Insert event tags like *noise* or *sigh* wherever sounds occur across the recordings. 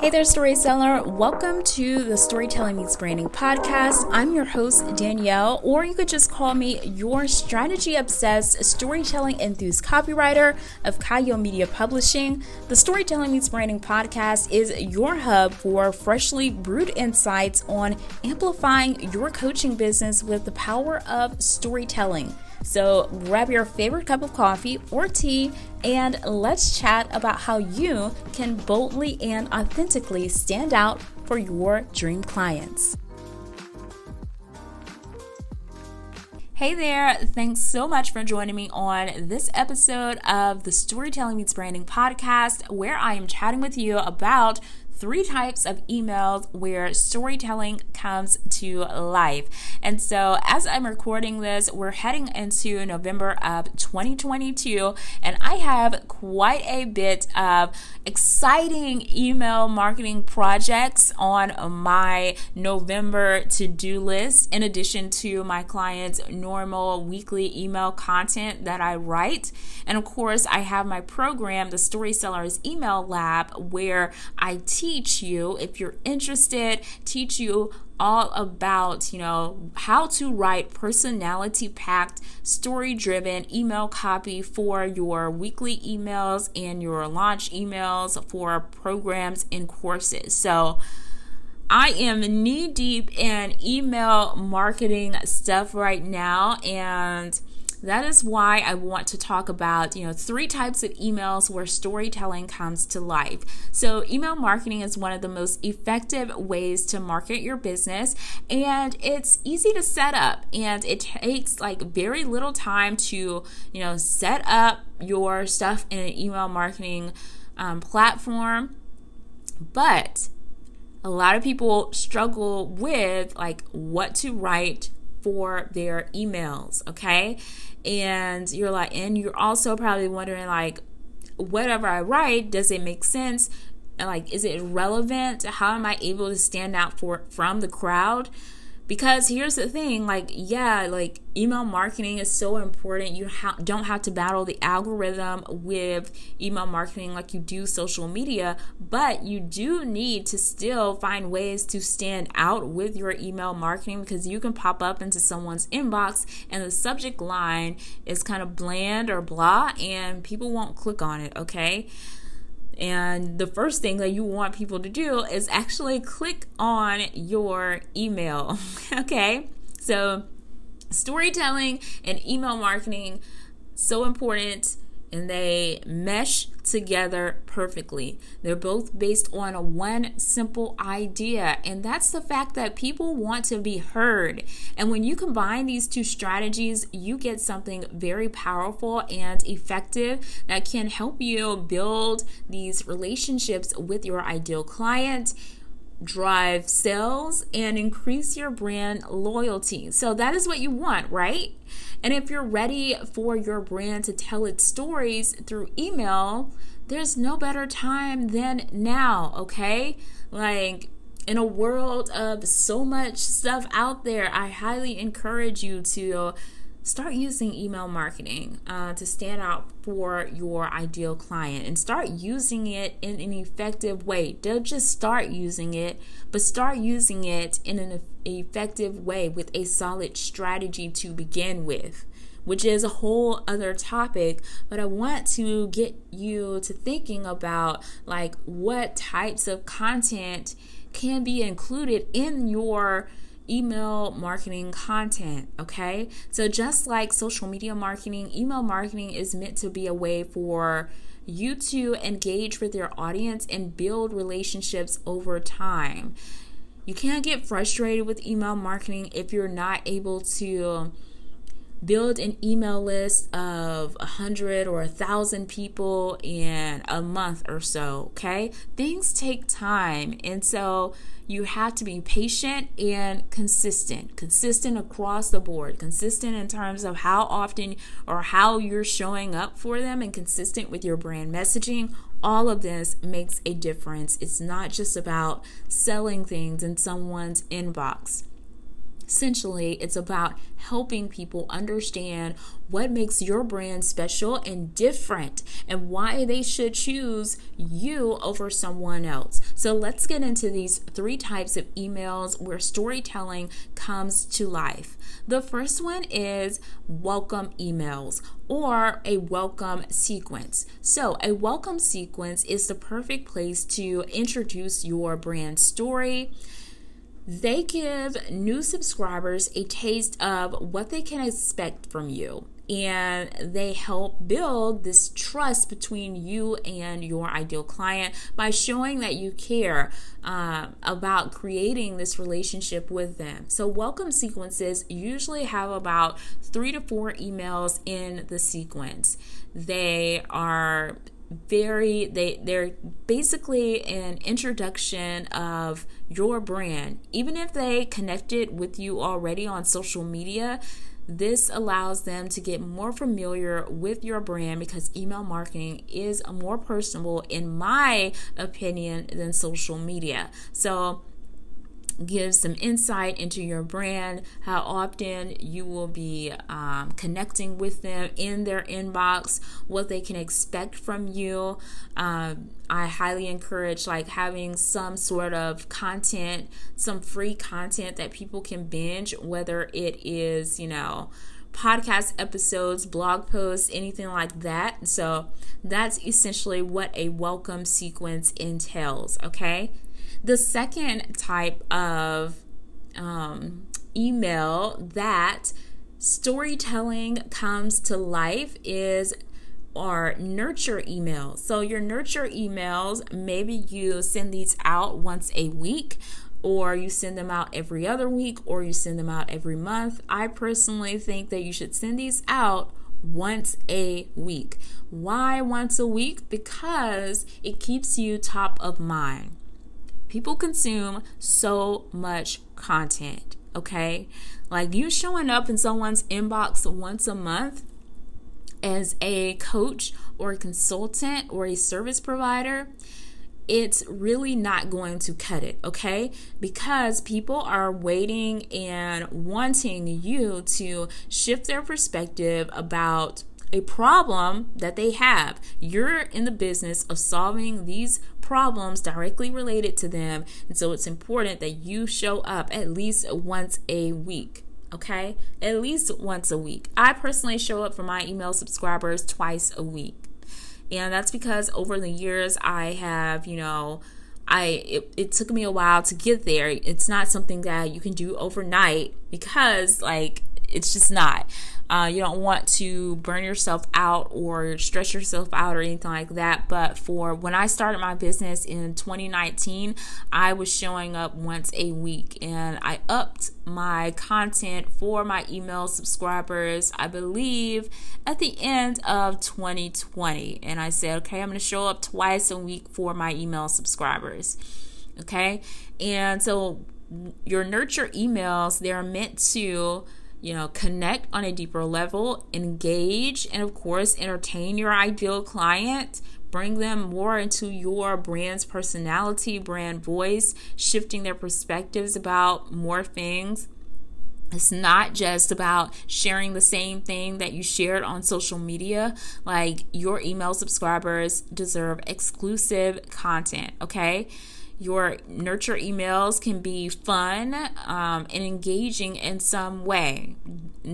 Hey there, storyteller. Welcome to the Storytelling Meets Branding podcast. I'm your host, Danielle, or you could just call me your strategy obsessed storytelling enthused copywriter of Chayil Media Publishing. The Storytelling Meets Branding podcast is your hub for freshly brewed insights on amplifying your coaching business with the power of storytelling. So grab your favorite cup of coffee or tea and let's chat about how you can boldly and authentically stand out for your dream clients. Hey there, thanks so much for joining me on this episode of the Storytelling Meets Branding podcast, where I am chatting with you about three types of emails where storytelling comes to life. And so, as I'm recording this, we're heading into November of 2022, and I have quite a bit of exciting email marketing projects on my November to do list, in addition to my clients' normal weekly email content that I write. And of course, I have my program, the Story Sellers Email Lab, where I teach teach you, if you're interested, teach you all about, you know, how to write personality packed, story driven email copy for your weekly emails and your launch emails for programs and courses. So, I am knee deep in email marketing stuff right now and that is why I want to talk about, you know, three types of emails where storytelling comes to life. So, email marketing is one of the most effective ways to market your business, and it's easy to set up, and it takes like very little time to, you know, set up your stuff in an email marketing um, platform. But a lot of people struggle with like what to write for their emails, okay? And you're like, and you're also probably wondering, like, whatever I write, does it make sense? Like, is it relevant? How am I able to stand out for from the crowd? Because here's the thing like, yeah, like email marketing is so important. You ha- don't have to battle the algorithm with email marketing like you do social media, but you do need to still find ways to stand out with your email marketing because you can pop up into someone's inbox and the subject line is kind of bland or blah, and people won't click on it, okay? And the first thing that you want people to do is actually click on your email. *laughs* okay? So, storytelling and email marketing so important and they mesh together perfectly. They're both based on one simple idea, and that's the fact that people want to be heard. And when you combine these two strategies, you get something very powerful and effective that can help you build these relationships with your ideal client drive sales and increase your brand loyalty. So that is what you want, right? And if you're ready for your brand to tell its stories through email, there's no better time than now, okay? Like, in a world of so much stuff out there, I highly encourage you to start using email marketing uh, to stand out for your ideal client and start using it in an effective way. Don't just start using it, but start using it in an effective way with a solid strategy to begin with. Which is a whole other topic, but I want to get you to thinking about like what types of content can be included in your email marketing content, okay? So, just like social media marketing, email marketing is meant to be a way for you to engage with your audience and build relationships over time. You can't get frustrated with email marketing if you're not able to build an email list of a hundred or a thousand people in a month or so okay? Things take time and so you have to be patient and consistent. Consistent across the board. Consistent in terms of how often or how you're showing up for them and consistent with your brand messaging. All of this makes a difference. It's not just about selling things in someone's inbox Essentially, it's about helping people understand what makes your brand special and different and why they should choose you over someone else. So, let's get into these three types of emails where storytelling comes to life. The first one is welcome emails or a welcome sequence. So, a welcome sequence is the perfect place to introduce your brand story they give new subscribers a taste of what they can expect from you. And they help build this trust between you and your ideal client by showing that you care uh, about creating this relationship with them. So, welcome sequences usually have about three to four emails in the sequence. They are very they they're basically an introduction of your brand. Even if they connected with you already on social media this allows them to get more familiar with your brand because email marketing is more personable in my opinion than social media. So give some insight into your brand, how often you will be um, connecting with them in their inbox, what they can expect from you. Um, I highly encourage like having some sort of content, some free content that people can binge, whether it is, you know, podcast episodes, blog posts, anything like that. So that's essentially what a welcome sequence entails, okay? The second type of um, email that storytelling comes to life is our nurture emails. So, your nurture emails, maybe you send these out once a week, or you send them out every other week, or you send them out every month. I personally think that you should send these out once a week. Why once a week? Because it keeps you top of mind people consume so much content, okay? Like you showing up in someone's inbox once a month as a coach or a consultant or a service provider, it's really not going to cut it, okay? Because people are waiting and wanting you to shift their perspective about a problem that they have. You're in the business of solving these problems directly related to them. And so it's important that you show up at least once a week. Okay? At least once a week. I personally show up for my email subscribers twice a week. And that's because over the years I have, you know, I it, it took me a while to get there. It's not something that you can do overnight because like it's just not. Uh, you don't want to burn yourself out or stress yourself out or anything like that. But for when I started my business in 2019, I was showing up once a week and I upped my content for my email subscribers, I believe, at the end of 2020. And I said, okay, I'm going to show up twice a week for my email subscribers. Okay. And so your nurture emails, they're meant to you know, connect on a deeper level, engage, and of course, entertain your ideal client. Bring them more into your brand's personality, brand voice, shifting their perspectives about more things. It's not just about sharing the same thing that you shared on social media. Like your email subscribers deserve exclusive content, okay? Your nurture emails can be fun um, and engaging in some way,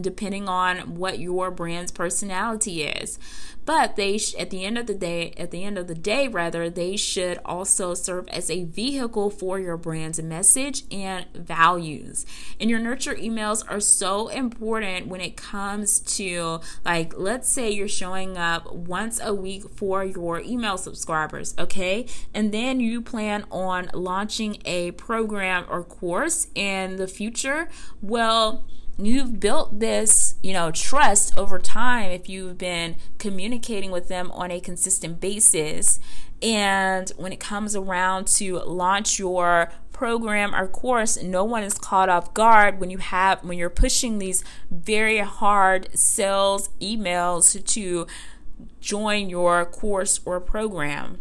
depending on what your brand's personality is. But they sh- at the end of the day at the end of the day rather they should also serve as a vehicle for your brand's message and values. And your nurture emails are so important when it comes to like let's say you're showing up once a week for your email subscribers okay? And then you plan on launching a program or course in the future. Well you've built this, you know, trust over time if you've been communicating with them on a consistent basis. And when it comes around to launch your program or course, no one is caught off guard when you have when you're pushing these very hard sales emails to join your course or program.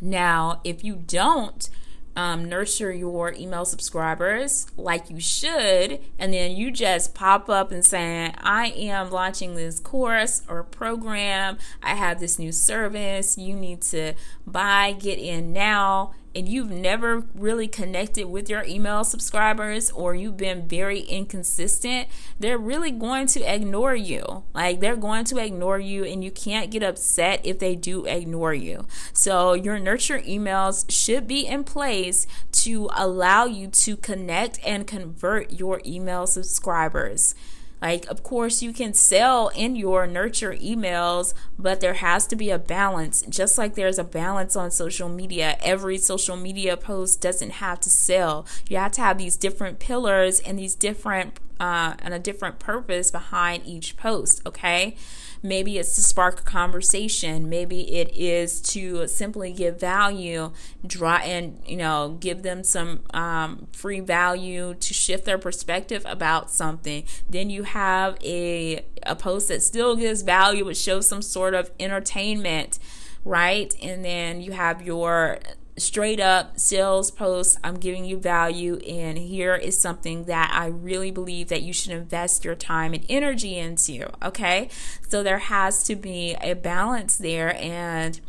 Now, if you don't um, nurture your email subscribers like you should, and then you just pop up and saying, I am launching this course or program, I have this new service, you need to buy, get in now and you've never really connected with your email subscribers or you've been very inconsistent, they're really going to ignore you. Like they're going to ignore you, and you can't get upset if they do ignore you. So, your nurture emails should be in place to allow you to connect and convert your email subscribers. Like, of course, you can sell in your nurture emails, but there has to be a balance. Just like there's a balance on social media, every social media post doesn't have to sell. You have to have these different pillars and these different uh, and a different purpose behind each post. Okay. Maybe it's to spark a conversation. Maybe it is to simply give value, draw and you know give them some um, free value to shift their perspective about something. Then you have a a post that still gives value, but shows some sort of entertainment, right? And then you have your straight up sales post i'm giving you value and here is something that i really believe that you should invest your time and energy into okay so there has to be a balance there and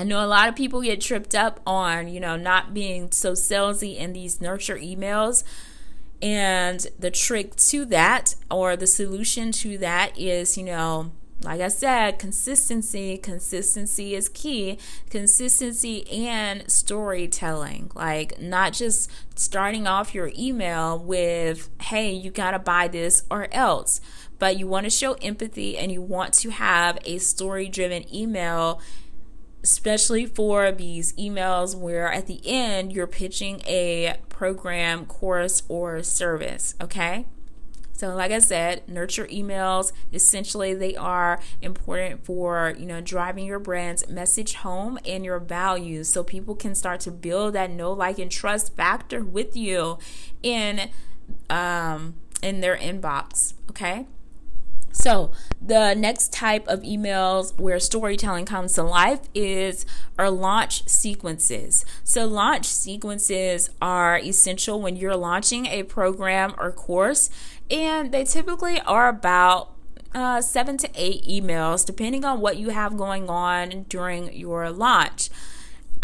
I know a lot of people get tripped up on, you know, not being so salesy in these nurture emails. And the trick to that, or the solution to that, is, you know, like I said, consistency, consistency is key. Consistency and storytelling. Like not just starting off your email with, hey, you got to buy this or else, but you want to show empathy and you want to have a story driven email especially for these emails where at the end you're pitching a program, course, or service, okay? So, like I said, nurture emails essentially they are important for you know driving your brand's message home and your values, so people can start to build that know, like, and trust factor with you in um, in their inbox. Okay. So, the next type of emails where storytelling comes to life is our launch sequences. So, launch sequences are essential when you're launching a program or course and they typically are about uh, seven to eight emails, depending on what you have going on during your launch.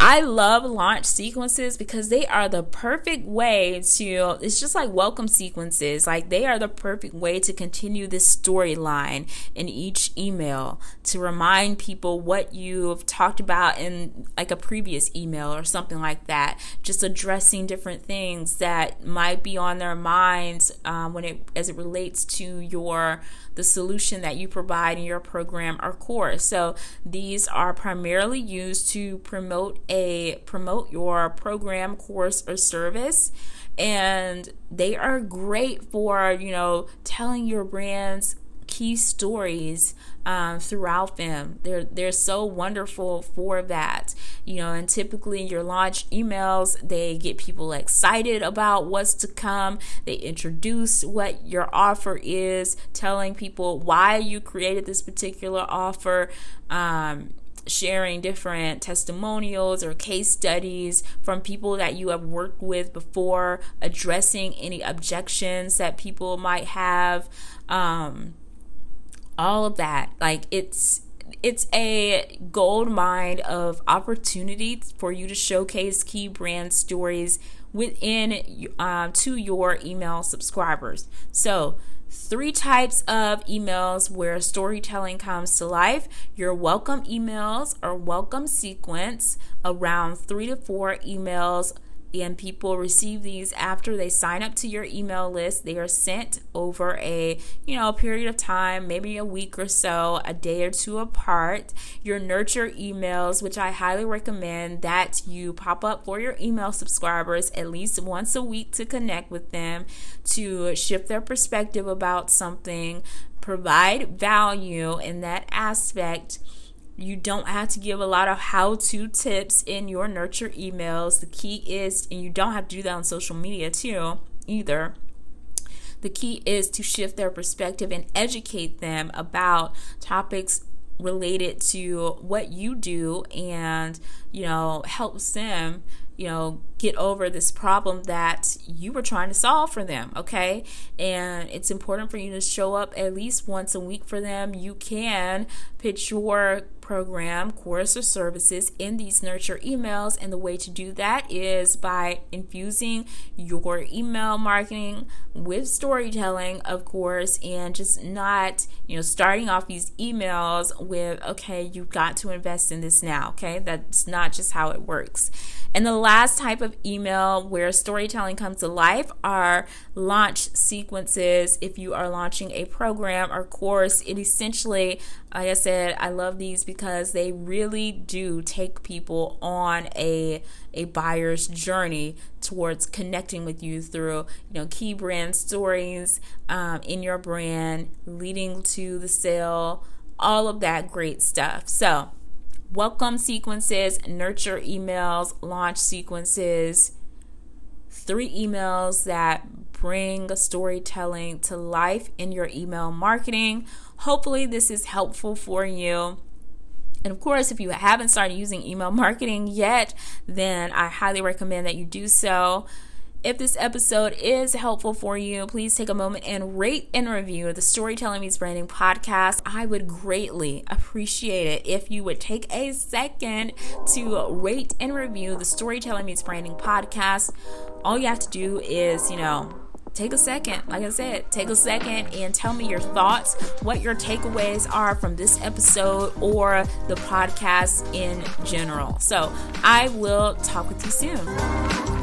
I love launch sequences because they are the perfect way to, it's just like welcome sequences. Like they are the perfect way to continue this storyline in each email to remind people what you've talked about in like a previous email or something like that. Just addressing different things that might be on their minds um, when it, as it relates to your, the solution that you provide in your program or course. So these are primarily used to promote a promote your program, course, or service. And they are great for, you know, telling your brand's key stories um, throughout them. They're they're so wonderful for that, you know. And typically, your launch emails they get people excited about what's to come. They introduce what your offer is, telling people why you created this particular offer. Um, sharing different testimonials or case studies from people that you have worked with before, addressing any objections that people might have. Um, all of that. Like it's it's a gold mine of opportunities for you to showcase key brand stories within uh, to your email subscribers. So three types of emails where storytelling comes to life your welcome emails or welcome sequence around three to four emails and people receive these after they sign up to your email list. They are sent over a you know period of time maybe a week or so a day or two apart. Your nurture emails which i highly recommend that you pop up for your email subscribers at least once a week to connect with them to shift their perspective about something provide value in that aspect you don't have to give a lot of how to tips in your nurture emails. The key is, and you don't have to do that on social media too, either. The key is to shift their perspective and educate them about topics related to what you do and, you know, helps them you know, get over this problem that you were trying to solve for them, okay? And it's important for you to show up at least once a week for them. You can pitch your program, course, or services in these nurture emails. And the way to do that is by infusing your email marketing with storytelling, of course, and just not, you know, starting off these emails with, okay, you've got to invest in this now, okay? That's not just how it works. And the last type of email where storytelling comes to life are launch sequences. If you are launching a program or course, it essentially, like I said, I love these because they really do take people on a a buyer's journey towards connecting with you through you know key brand stories um, in your brand, leading to the sale, all of that great stuff. So welcome sequences, nurture emails, launch sequences, three emails that bring storytelling to life in your email marketing. Hopefully, this is helpful for you. And of course, if you haven't started using email *laughs* marketing yet, then I highly recommend that you do so. If this episode is helpful for you, please take a moment and rate and review the Storytelling Meets Branding podcast. I would greatly appreciate it if you would take a second to rate and review the Storytelling Meets Branding podcast. All you have to do is, you know, take a second. Like I said, take a second and tell me your thoughts, what your takeaways are from this episode or the podcast in general. So I will talk with you soon.